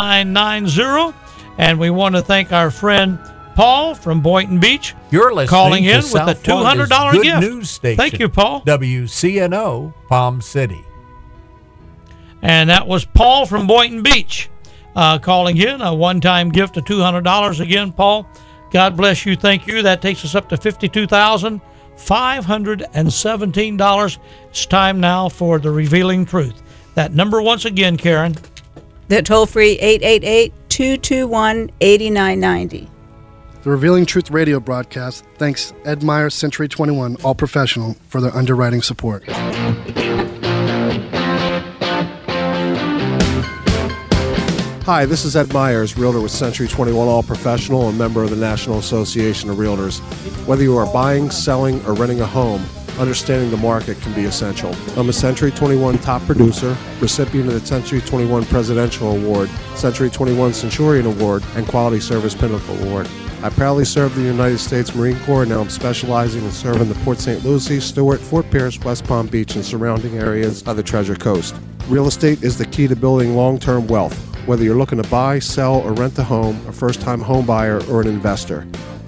990. And we want to thank our friend Paul from Boynton Beach. You're listening calling in to with a two hundred dollar gift. News station. Thank you, Paul. WCNO Palm City. And that was Paul from Boynton Beach uh, calling in a one-time gift of two hundred dollars. Again, Paul, God bless you. Thank you. That takes us up to fifty-two thousand five hundred and seventeen dollars. It's time now for the revealing truth. That number once again, Karen. The toll free 888 221 8990. The Revealing Truth radio broadcast thanks Ed Meyer Century 21 All Professional for their underwriting support. Hi, this is Ed Myers, Realtor with Century 21 All Professional and member of the National Association of Realtors. Whether you are buying, selling, or renting a home, understanding the market can be essential. I'm a Century 21 top producer, recipient of the Century 21 Presidential Award, Century 21 Centurion Award, and Quality Service Pinnacle Award. I proudly served the United States Marine Corps, and now I'm specializing in serving the Port St. Lucie, Stuart, Fort Pierce, West Palm Beach, and surrounding areas of the Treasure Coast. Real estate is the key to building long term wealth, whether you're looking to buy, sell, or rent a home, a first time home buyer, or an investor.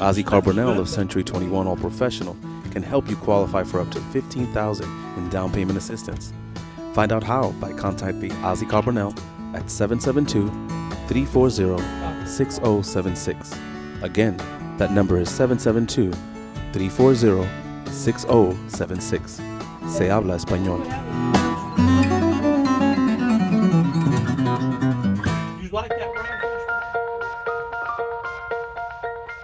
Ozzy Carbonell of Century 21 All Professional can help you qualify for up to 15,000 in down payment assistance. Find out how by contacting Ozzy Carbonell at 772 340 6076. Again, that number is 772 340 6076. Se habla español.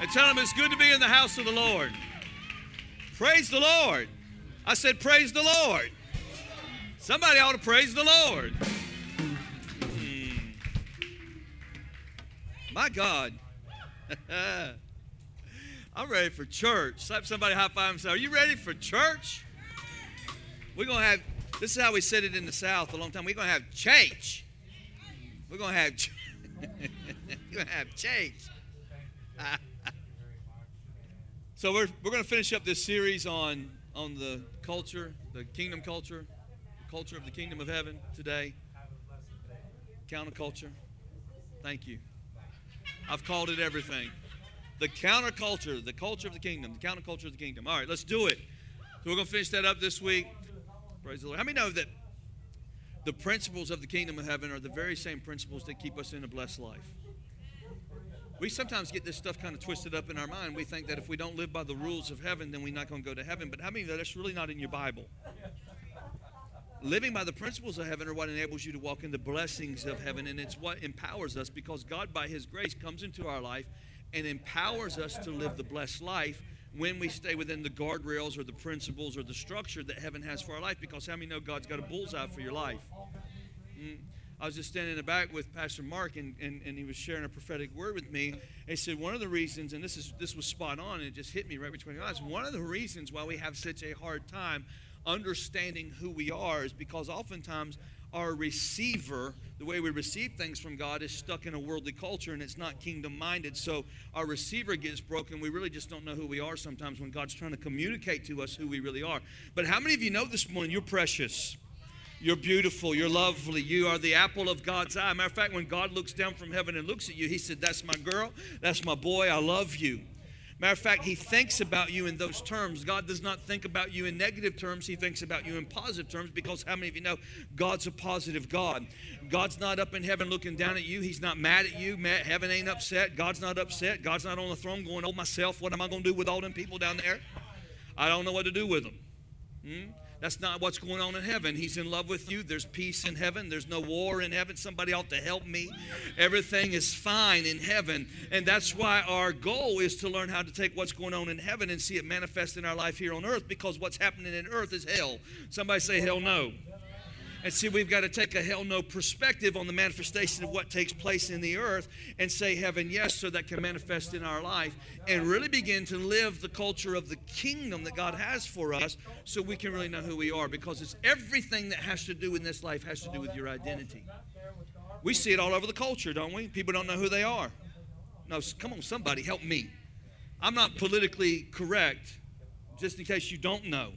and tell them it's good to be in the house of the Lord. Praise the Lord. I said, Praise the Lord. Somebody ought to praise the Lord. Hmm. My God. I'm ready for church. Slap somebody high five and say, Are you ready for church? We're going to have, this is how we said it in the South a long time. We're going to have church. We're going to have, we're going to have church. so we're, we're going to finish up this series on, on the culture, the kingdom culture, the culture of the kingdom of heaven today. Counterculture. Thank you. I've called it everything. The counterculture, the culture of the kingdom, the counterculture of the kingdom. All right, let's do it. So we're going to finish that up this week. Praise the Lord. How many know that the principles of the kingdom of heaven are the very same principles that keep us in a blessed life? We sometimes get this stuff kind of twisted up in our mind. We think that if we don't live by the rules of heaven, then we're not going to go to heaven. But how many know that's really not in your Bible? Living by the principles of heaven are what enables you to walk in the blessings of heaven, and it's what empowers us because God, by His grace, comes into our life and empowers us to live the blessed life when we stay within the guardrails or the principles or the structure that heaven has for our life. Because how many know God's got a bullseye for your life? Mm. I was just standing in the back with Pastor Mark, and, and, and he was sharing a prophetic word with me. And he said, One of the reasons, and this, is, this was spot on, and it just hit me right between the eyes, one of the reasons why we have such a hard time understanding who we are is because oftentimes our receiver, the way we receive things from God, is stuck in a worldly culture and it's not kingdom minded. So our receiver gets broken. We really just don't know who we are sometimes when God's trying to communicate to us who we really are. But how many of you know this morning you're precious? You're beautiful. You're lovely. You are the apple of God's eye. Matter of fact, when God looks down from heaven and looks at you, He said, That's my girl. That's my boy. I love you. Matter of fact, He thinks about you in those terms. God does not think about you in negative terms. He thinks about you in positive terms because how many of you know God's a positive God? God's not up in heaven looking down at you. He's not mad at you. Heaven ain't upset. God's not upset. God's not on the throne going, Oh, myself, what am I going to do with all them people down there? I don't know what to do with them. Hmm? That's not what's going on in heaven. He's in love with you. There's peace in heaven. There's no war in heaven. Somebody ought to help me. Everything is fine in heaven. And that's why our goal is to learn how to take what's going on in heaven and see it manifest in our life here on earth because what's happening in earth is hell. Somebody say, hell no. And see, we've got to take a hell no perspective on the manifestation of what takes place in the earth and say heaven yes so that can manifest in our life and really begin to live the culture of the kingdom that God has for us so we can really know who we are because it's everything that has to do in this life has to do with your identity. We see it all over the culture, don't we? People don't know who they are. No, come on, somebody help me. I'm not politically correct, just in case you don't know.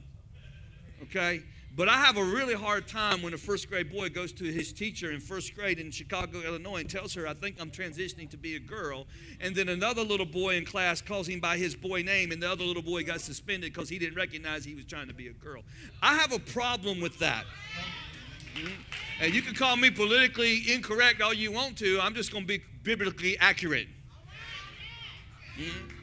Okay? But I have a really hard time when a first grade boy goes to his teacher in first grade in Chicago, Illinois, and tells her, I think I'm transitioning to be a girl. And then another little boy in class calls him by his boy name, and the other little boy got suspended because he didn't recognize he was trying to be a girl. I have a problem with that. Mhm. And you can call me politically incorrect all you want to. I'm just going to be biblically accurate. Mhm.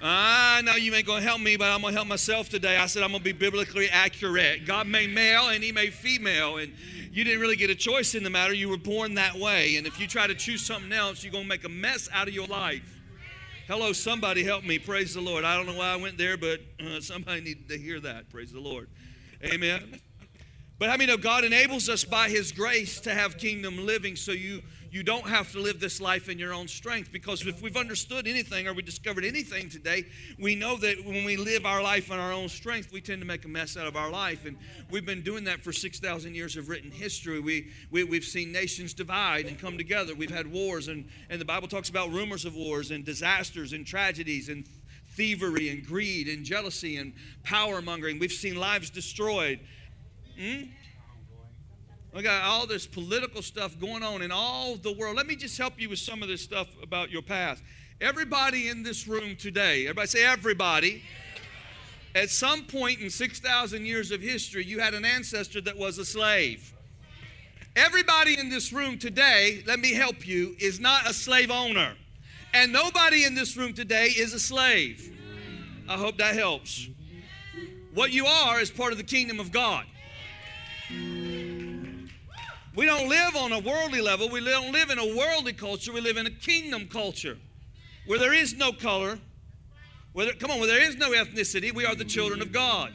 I know you ain't going to help me, but I'm going to help myself today. I said I'm going to be biblically accurate. God made male and He made female, and you didn't really get a choice in the matter. You were born that way. And if you try to choose something else, you're going to make a mess out of your life. Hello, somebody help me. Praise the Lord. I don't know why I went there, but uh, somebody needed to hear that. Praise the Lord. Amen. But how many know God enables us by His grace to have kingdom living so you, you don't have to live this life in your own strength? Because if we've understood anything or we discovered anything today, we know that when we live our life in our own strength, we tend to make a mess out of our life. And we've been doing that for 6,000 years of written history. We, we, we've seen nations divide and come together. We've had wars, and, and the Bible talks about rumors of wars and disasters and tragedies and thievery and greed and jealousy and power mongering. We've seen lives destroyed. Hmm? We got all this political stuff going on in all the world. Let me just help you with some of this stuff about your past. Everybody in this room today, everybody say everybody. At some point in 6,000 years of history, you had an ancestor that was a slave. Everybody in this room today, let me help you, is not a slave owner. And nobody in this room today is a slave. I hope that helps. What you are is part of the kingdom of God. We don't live on a worldly level. We don't live in a worldly culture. We live in a kingdom culture where there is no color. Where there, come on, where there is no ethnicity. We are the children of God.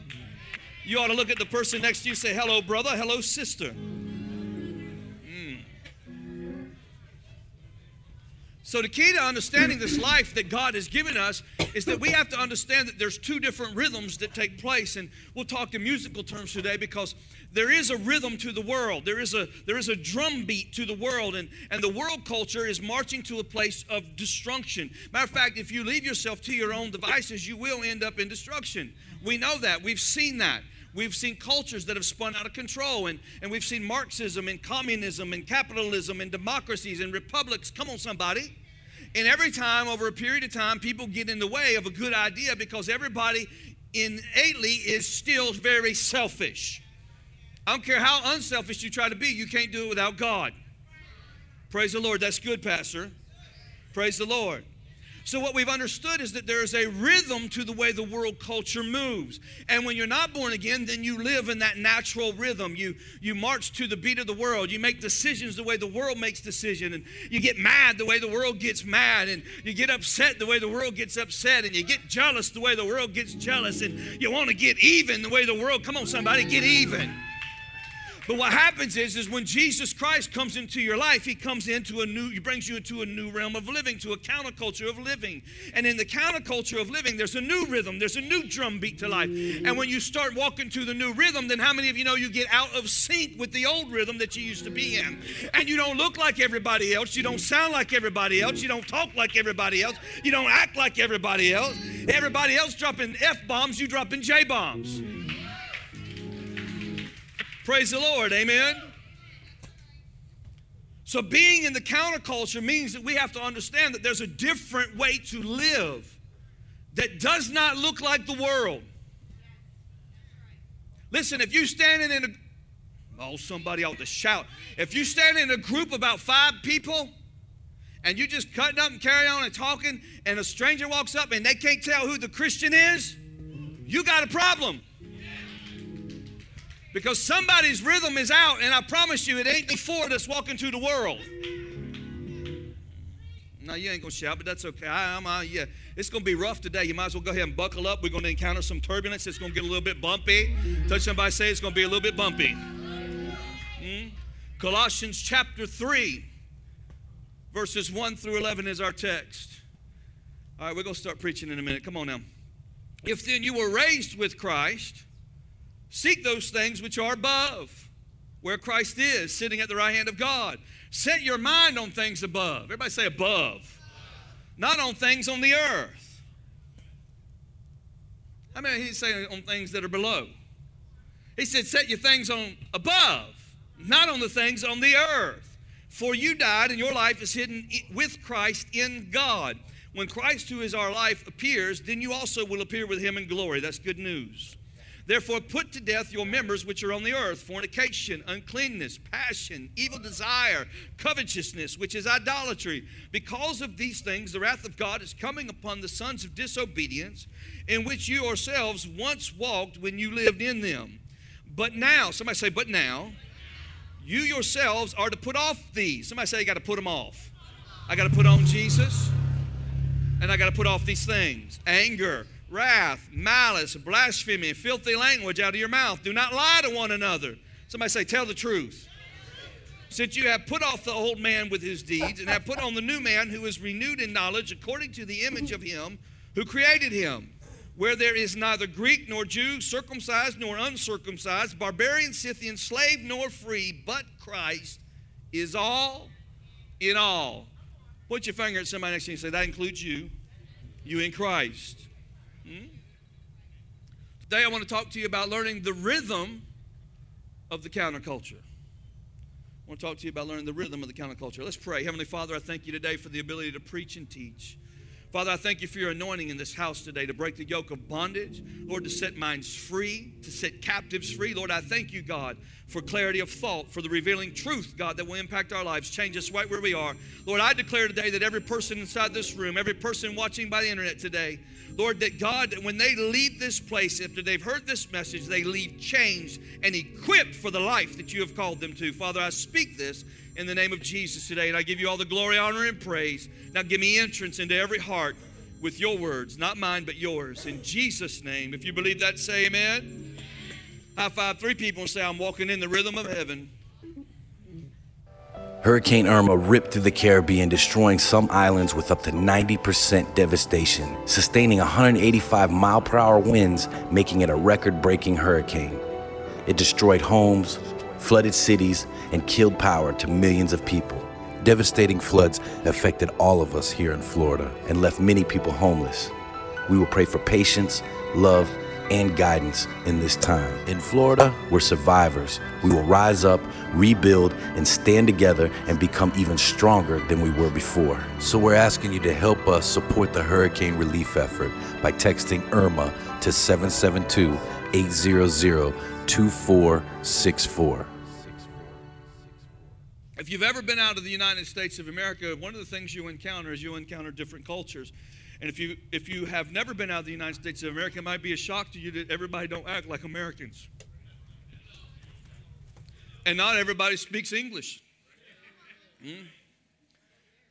You ought to look at the person next to you say, hello, brother, hello, sister. So, the key to understanding this life that God has given us is that we have to understand that there's two different rhythms that take place. And we'll talk in musical terms today because there is a rhythm to the world. There is a, there is a drum beat to the world. And, and the world culture is marching to a place of destruction. Matter of fact, if you leave yourself to your own devices, you will end up in destruction. We know that. We've seen that. We've seen cultures that have spun out of control, and, and we've seen Marxism and communism and capitalism and democracies and republics. Come on, somebody. And every time, over a period of time, people get in the way of a good idea because everybody innately is still very selfish. I don't care how unselfish you try to be, you can't do it without God. Praise the Lord. That's good, Pastor. Praise the Lord. So, what we've understood is that there is a rhythm to the way the world culture moves. And when you're not born again, then you live in that natural rhythm. You, you march to the beat of the world. You make decisions the way the world makes decisions. And you get mad the way the world gets mad. And you get upset the way the world gets upset. And you get jealous the way the world gets jealous. And you want to get even the way the world, come on, somebody, get even. But what happens is, is when Jesus Christ comes into your life, He comes into a new, He brings you into a new realm of living, to a counterculture of living. And in the counterculture of living, there's a new rhythm, there's a new drum beat to life. And when you start walking to the new rhythm, then how many of you know you get out of sync with the old rhythm that you used to be in? And you don't look like everybody else, you don't sound like everybody else, you don't talk like everybody else, you don't act like everybody else. Everybody else dropping F bombs, you dropping J bombs. Praise the Lord, amen. So, being in the counterculture means that we have to understand that there's a different way to live that does not look like the world. Listen, if you standing in a oh, somebody ought to shout. If you stand in a group about five people and you just cutting up and carry on and talking, and a stranger walks up and they can't tell who the Christian is, you got a problem. Because somebody's rhythm is out, and I promise you, it ain't before that's walking through the world. No, you ain't gonna shout, but that's okay. I, am uh, yeah, it's gonna be rough today. You might as well go ahead and buckle up. We're gonna encounter some turbulence. It's gonna get a little bit bumpy. Touch somebody, say it's gonna be a little bit bumpy. Hmm? Colossians chapter three, verses one through eleven is our text. All right, we're gonna start preaching in a minute. Come on now. If then you were raised with Christ. Seek those things which are above, where Christ is, sitting at the right hand of God. Set your mind on things above. Everybody say above. Not on things on the earth. How many he's saying on things that are below? He said, set your things on above, not on the things on the earth. For you died, and your life is hidden with Christ in God. When Christ, who is our life, appears, then you also will appear with him in glory. That's good news. Therefore, put to death your members which are on the earth fornication, uncleanness, passion, evil desire, covetousness, which is idolatry. Because of these things, the wrath of God is coming upon the sons of disobedience, in which you yourselves once walked when you lived in them. But now, somebody say, but now, you yourselves are to put off these. Somebody say, you got to put them off. I got to put on Jesus, and I got to put off these things anger wrath, malice, blasphemy, filthy language out of your mouth. Do not lie to one another. Somebody say, Tell the truth. Since you have put off the old man with his deeds and have put on the new man who is renewed in knowledge according to the image of him who created him, where there is neither Greek nor Jew, circumcised nor uncircumcised, barbarian, Scythian, slave nor free, but Christ is all in all. Put your finger at somebody next to you and say, That includes you. You in Christ. Hmm? Today, I want to talk to you about learning the rhythm of the counterculture. I want to talk to you about learning the rhythm of the counterculture. Let's pray. Heavenly Father, I thank you today for the ability to preach and teach. Father, I thank you for your anointing in this house today to break the yoke of bondage, Lord, to set minds free, to set captives free. Lord, I thank you, God, for clarity of thought, for the revealing truth, God, that will impact our lives, change us right where we are. Lord, I declare today that every person inside this room, every person watching by the internet today, Lord, that God, when they leave this place, after they've heard this message, they leave changed and equipped for the life that you have called them to. Father, I speak this in the name of Jesus today, and I give you all the glory, honor, and praise. Now give me entrance into every heart with your words, not mine, but yours. In Jesus' name. If you believe that, say amen. High five three people and say, I'm walking in the rhythm of heaven. Hurricane Irma ripped through the Caribbean, destroying some islands with up to 90% devastation, sustaining 185 mile per hour winds, making it a record breaking hurricane. It destroyed homes, flooded cities, and killed power to millions of people. Devastating floods affected all of us here in Florida and left many people homeless. We will pray for patience, love, and guidance in this time. In Florida, we're survivors. We will rise up, rebuild, and stand together and become even stronger than we were before. So we're asking you to help us support the hurricane relief effort by texting IRMA to 772 800 2464. If you've ever been out of the United States of America, one of the things you encounter is you encounter different cultures. And if you if you have never been out of the United States of America, it might be a shock to you that everybody don't act like Americans. And not everybody speaks English. Hmm?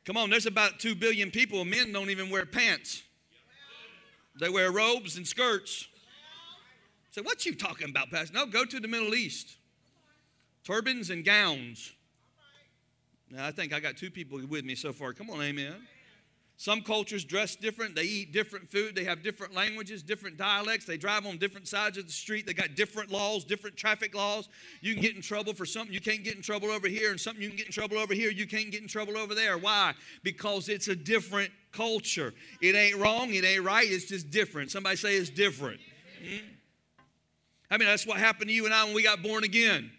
Come on, there's about 2 billion people. Men don't even wear pants. They wear robes and skirts. Say, what you talking about, Pastor? No, go to the Middle East. turbans and gowns. Now, I think I got two people with me so far. Come on, amen. Some cultures dress different. They eat different food. They have different languages, different dialects. They drive on different sides of the street. They got different laws, different traffic laws. You can get in trouble for something you can't get in trouble over here, and something you can get in trouble over here, you can't get in trouble over there. Why? Because it's a different culture. It ain't wrong, it ain't right, it's just different. Somebody say it's different. Hmm? I mean, that's what happened to you and I when we got born again.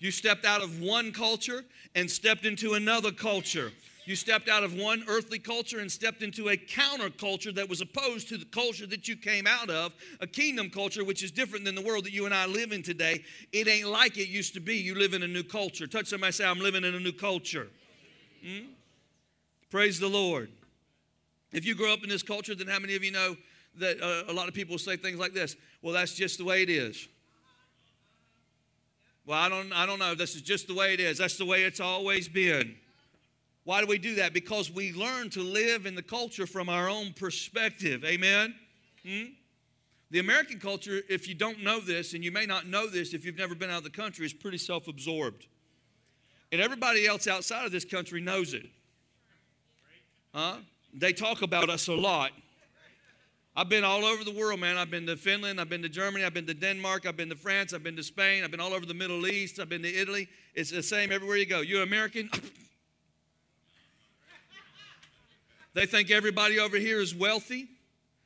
You stepped out of one culture and stepped into another culture. You stepped out of one earthly culture and stepped into a counterculture that was opposed to the culture that you came out of, a kingdom culture which is different than the world that you and I live in today. It ain't like it used to be. You live in a new culture. Touch somebody say, I'm living in a new culture. Hmm? Praise the Lord. If you grow up in this culture, then how many of you know that uh, a lot of people say things like this? Well, that's just the way it is. Well, I don't, I don't know. This is just the way it is. That's the way it's always been. Why do we do that? Because we learn to live in the culture from our own perspective. Amen? Hmm? The American culture, if you don't know this, and you may not know this if you've never been out of the country, is pretty self absorbed. And everybody else outside of this country knows it. Huh? They talk about us a lot. I've been all over the world, man. I've been to Finland, I've been to Germany, I've been to Denmark, I've been to France, I've been to Spain, I've been all over the Middle East, I've been to Italy. It's the same everywhere you go. You're American? they think everybody over here is wealthy.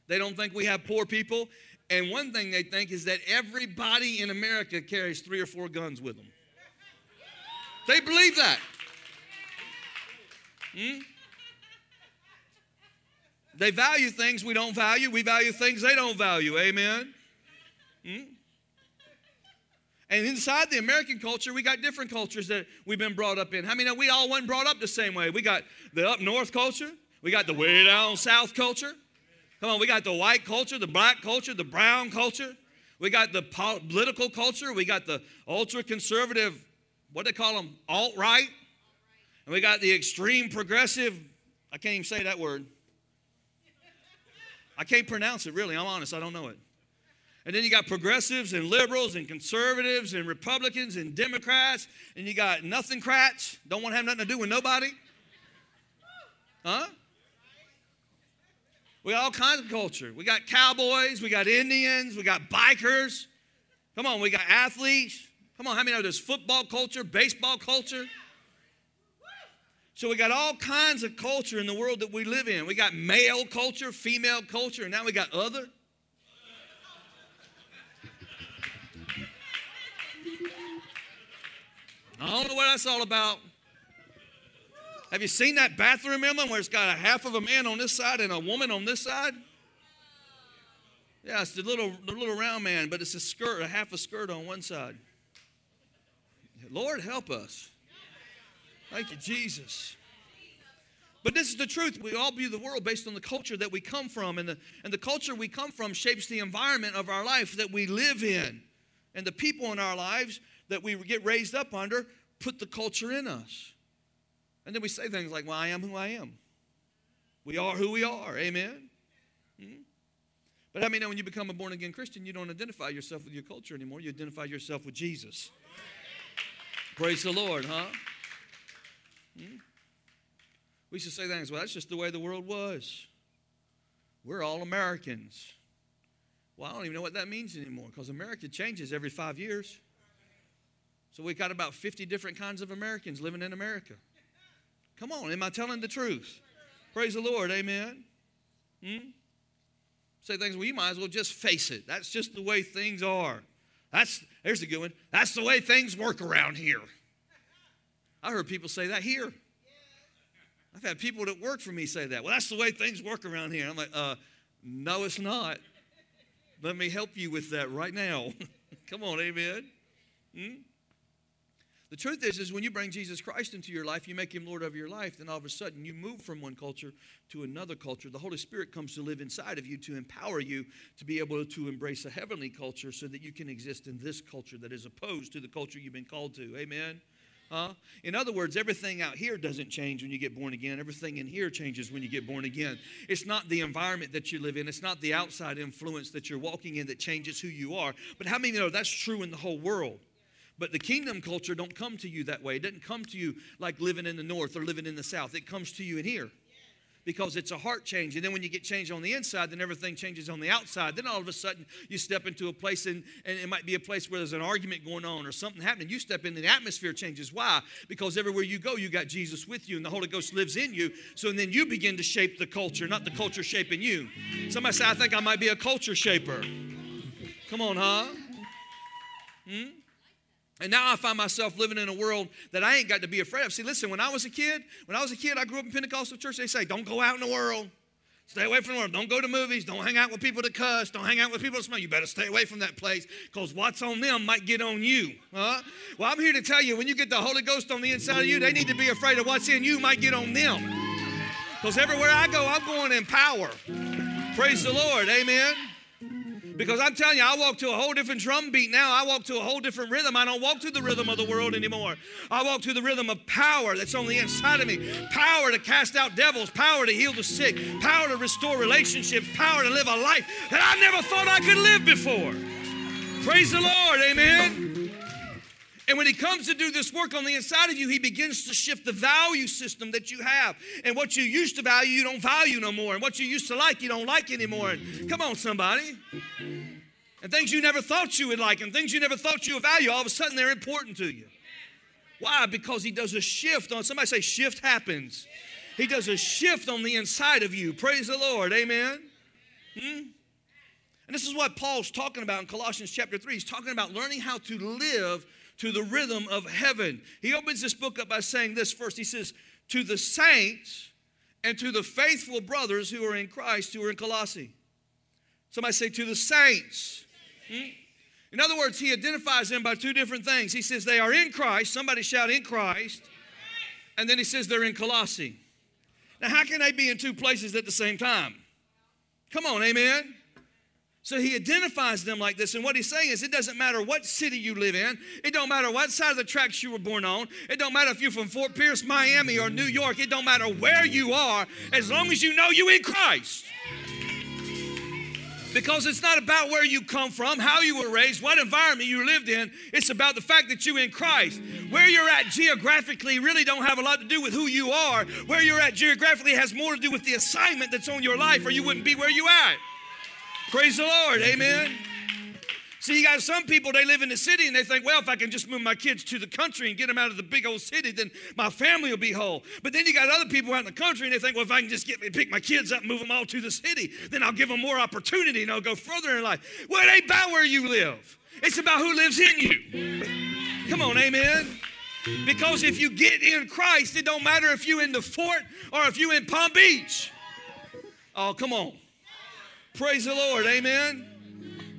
They don't think we have poor people. And one thing they think is that everybody in America carries three or four guns with them. They believe that. Hmm? They value things we don't value. We value things they don't value. Amen. Hmm? And inside the American culture, we got different cultures that we've been brought up in. How many know we all weren't brought up the same way? We got the up north culture, we got the way down south culture. Come on, we got the white culture, the black culture, the brown culture. We got the political culture. We got the ultra conservative, what do they call them, alt right. And we got the extreme progressive, I can't even say that word. I can't pronounce it really. I'm honest, I don't know it. And then you got progressives and liberals and conservatives and Republicans and Democrats, and you got nothing crats, don't want to have nothing to do with nobody. Huh? We got all kinds of culture. We got cowboys, we got Indians, we got bikers. Come on, we got athletes. Come on, how many know there's football culture, baseball culture? So we got all kinds of culture in the world that we live in. We got male culture, female culture, and now we got other. I don't know what that's all about. Have you seen that bathroom emblem where it's got a half of a man on this side and a woman on this side? Yeah, it's the little, the little round man, but it's a skirt, a half a skirt on one side. Lord, help us. Thank you, Jesus. But this is the truth. We all view the world based on the culture that we come from, and the, and the culture we come from shapes the environment of our life that we live in. And the people in our lives that we get raised up under put the culture in us. And then we say things like, Well, I am who I am. We are who we are. Amen. Hmm? But I mean, when you become a born again Christian, you don't identify yourself with your culture anymore. You identify yourself with Jesus. Praise the Lord, huh? Hmm? We should say things, well, that's just the way the world was. We're all Americans. Well, I don't even know what that means anymore because America changes every five years. So we've got about 50 different kinds of Americans living in America. Come on, am I telling the truth? Praise the Lord, amen. Hmm? Say things, well, you might as well just face it. That's just the way things are. That's there's a good one. That's the way things work around here. I heard people say that here. I've had people that work for me say that. Well, that's the way things work around here. I'm like, uh, no, it's not. Let me help you with that right now. Come on, amen. Hmm? The truth is, is when you bring Jesus Christ into your life, you make him Lord of your life, then all of a sudden you move from one culture to another culture. The Holy Spirit comes to live inside of you to empower you to be able to embrace a heavenly culture so that you can exist in this culture that is opposed to the culture you've been called to. Amen. Huh? In other words, everything out here doesn't change when you get born again. Everything in here changes when you get born again. It's not the environment that you live in, it's not the outside influence that you're walking in that changes who you are. But how many know that's true in the whole world? But the kingdom culture don't come to you that way. It doesn't come to you like living in the north or living in the south. It comes to you in here because it's a heart change. And then when you get changed on the inside, then everything changes on the outside. Then all of a sudden, you step into a place, and, and it might be a place where there's an argument going on or something happening. You step in, and the atmosphere changes. Why? Because everywhere you go, you got Jesus with you, and the Holy Ghost lives in you. So then you begin to shape the culture, not the culture shaping you. Somebody say, I think I might be a culture shaper. Come on, huh? Hmm? And now I find myself living in a world that I ain't got to be afraid of. See, listen, when I was a kid, when I was a kid, I grew up in Pentecostal church. They say, don't go out in the world. Stay away from the world. Don't go to movies. Don't hang out with people that cuss. Don't hang out with people that smoke. You better stay away from that place because what's on them might get on you. Huh? Well, I'm here to tell you when you get the Holy Ghost on the inside of you, they need to be afraid of what's in you might get on them. Because everywhere I go, I'm going in power. Praise the Lord. Amen. Because I'm telling you, I walk to a whole different drum beat now. I walk to a whole different rhythm. I don't walk to the rhythm of the world anymore. I walk to the rhythm of power that's on the inside of me power to cast out devils, power to heal the sick, power to restore relationships, power to live a life that I never thought I could live before. Praise the Lord. Amen. And when he comes to do this work on the inside of you, he begins to shift the value system that you have. And what you used to value, you don't value no more. And what you used to like, you don't like anymore. And come on, somebody. And things you never thought you would like and things you never thought you would value, all of a sudden they're important to you. Why? Because he does a shift on, somebody say, shift happens. He does a shift on the inside of you. Praise the Lord. Amen. Hmm? And this is what Paul's talking about in Colossians chapter 3. He's talking about learning how to live to the rhythm of heaven. He opens this book up by saying this first. He says, To the saints and to the faithful brothers who are in Christ, who are in Colossae. Somebody say, To the saints. Hmm? In other words, he identifies them by two different things. He says they are in Christ. Somebody shout, In Christ. And then he says they're in Colossae. Now, how can they be in two places at the same time? Come on, amen. So he identifies them like this. And what he's saying is it doesn't matter what city you live in. It don't matter what side of the tracks you were born on. It don't matter if you're from Fort Pierce, Miami, or New York. It don't matter where you are as long as you know you in Christ. Because it's not about where you come from, how you were raised, what environment you lived in. It's about the fact that you're in Christ. Where you're at geographically really don't have a lot to do with who you are. Where you're at geographically has more to do with the assignment that's on your life, or you wouldn't be where you at. Praise the Lord. Amen. See, you got some people, they live in the city and they think, well, if I can just move my kids to the country and get them out of the big old city, then my family will be whole. But then you got other people out in the country and they think, well, if I can just get pick my kids up and move them all to the city, then I'll give them more opportunity and I'll go further in life. Well, it ain't about where you live. It's about who lives in you. Come on, amen. Because if you get in Christ, it don't matter if you in the fort or if you in Palm Beach. Oh, come on. Praise the Lord. Amen.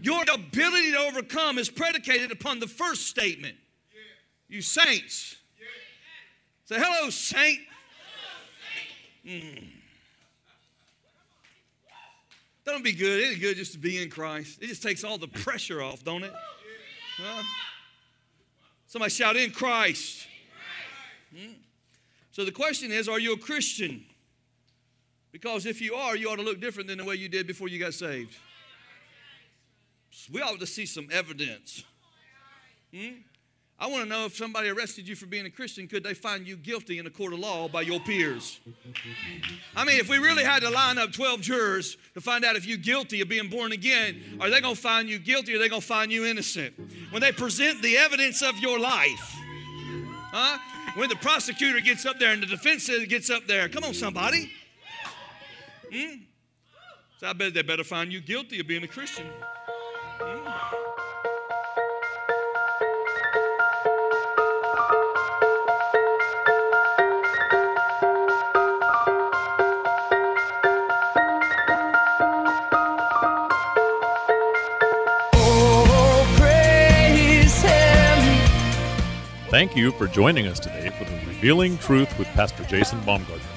Your ability to overcome is predicated upon the first statement. You saints. Say, hello, saint. Mm. That'll be good. It ain't good just to be in Christ. It just takes all the pressure off, don't it? Huh? Somebody shout, in Christ. Hmm? So the question is, are you a Christian? Because if you are, you ought to look different than the way you did before you got saved. We ought to see some evidence. Hmm? I want to know if somebody arrested you for being a Christian, could they find you guilty in a court of law by your peers? I mean, if we really had to line up 12 jurors to find out if you're guilty of being born again, are they going to find you guilty or are they going to find you innocent? When they present the evidence of your life, huh? When the prosecutor gets up there and the defense gets up there, come on, somebody. Hmm? So I bet they better find you guilty of being a Christian. Him. Thank you for joining us today for the Revealing Truth with Pastor Jason Baumgartner.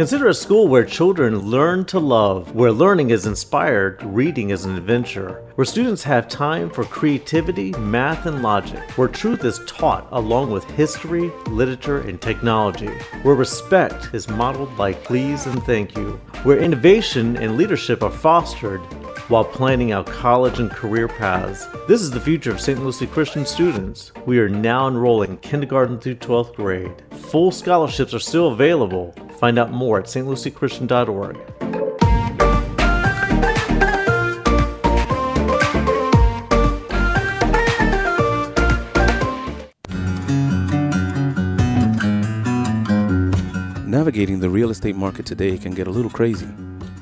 Consider a school where children learn to love, where learning is inspired, reading is an adventure, where students have time for creativity, math, and logic, where truth is taught along with history, literature, and technology, where respect is modeled by please and thank you, where innovation and leadership are fostered while planning out college and career paths. This is the future of St. Lucie Christian students. We are now enrolling kindergarten through 12th grade. Full scholarships are still available. Find out more at stluciechristian.org. Navigating the real estate market today can get a little crazy.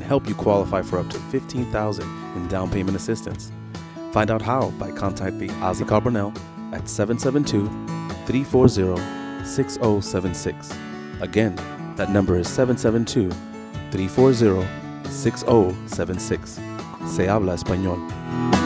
help you qualify for up to 15,000 in down payment assistance. Find out how by contacting Ozzy Carbonell at 772 340 6076. Again, that number is 772 340 6076. Se habla español.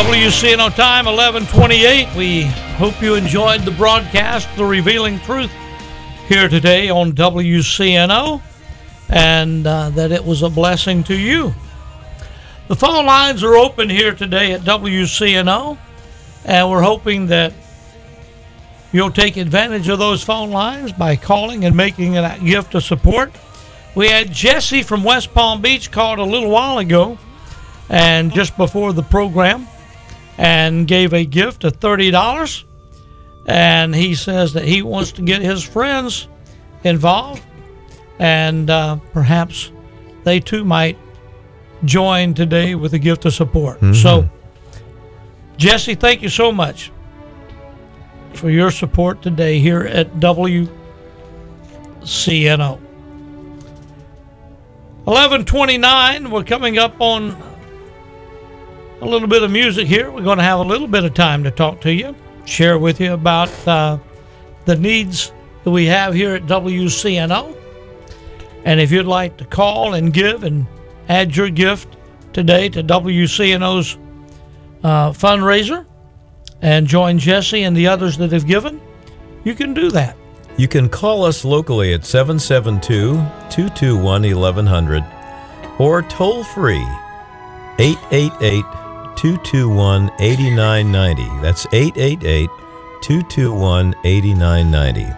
WCNO time 1128. We hope you enjoyed the broadcast, The Revealing Truth, here today on WCNO, and uh, that it was a blessing to you. The phone lines are open here today at WCNO, and we're hoping that you'll take advantage of those phone lines by calling and making that gift of support. We had Jesse from West Palm Beach called a little while ago, and just before the program, and gave a gift of $30. And he says that he wants to get his friends involved, and uh, perhaps they too might join today with a gift of support. So, Jesse, thank you so much for your support today here at WCNO. 1129, we're coming up on a little bit of music here. We're going to have a little bit of time to talk to you, share with you about uh, the needs that we have here at WCNO. And if you'd like to call and give and add your gift today to WCNO's uh, fundraiser and join Jesse and the others that have given, you can do that. You can call us locally at 772 221 1100 or toll free 888 221 8990. That's 888 221 8990.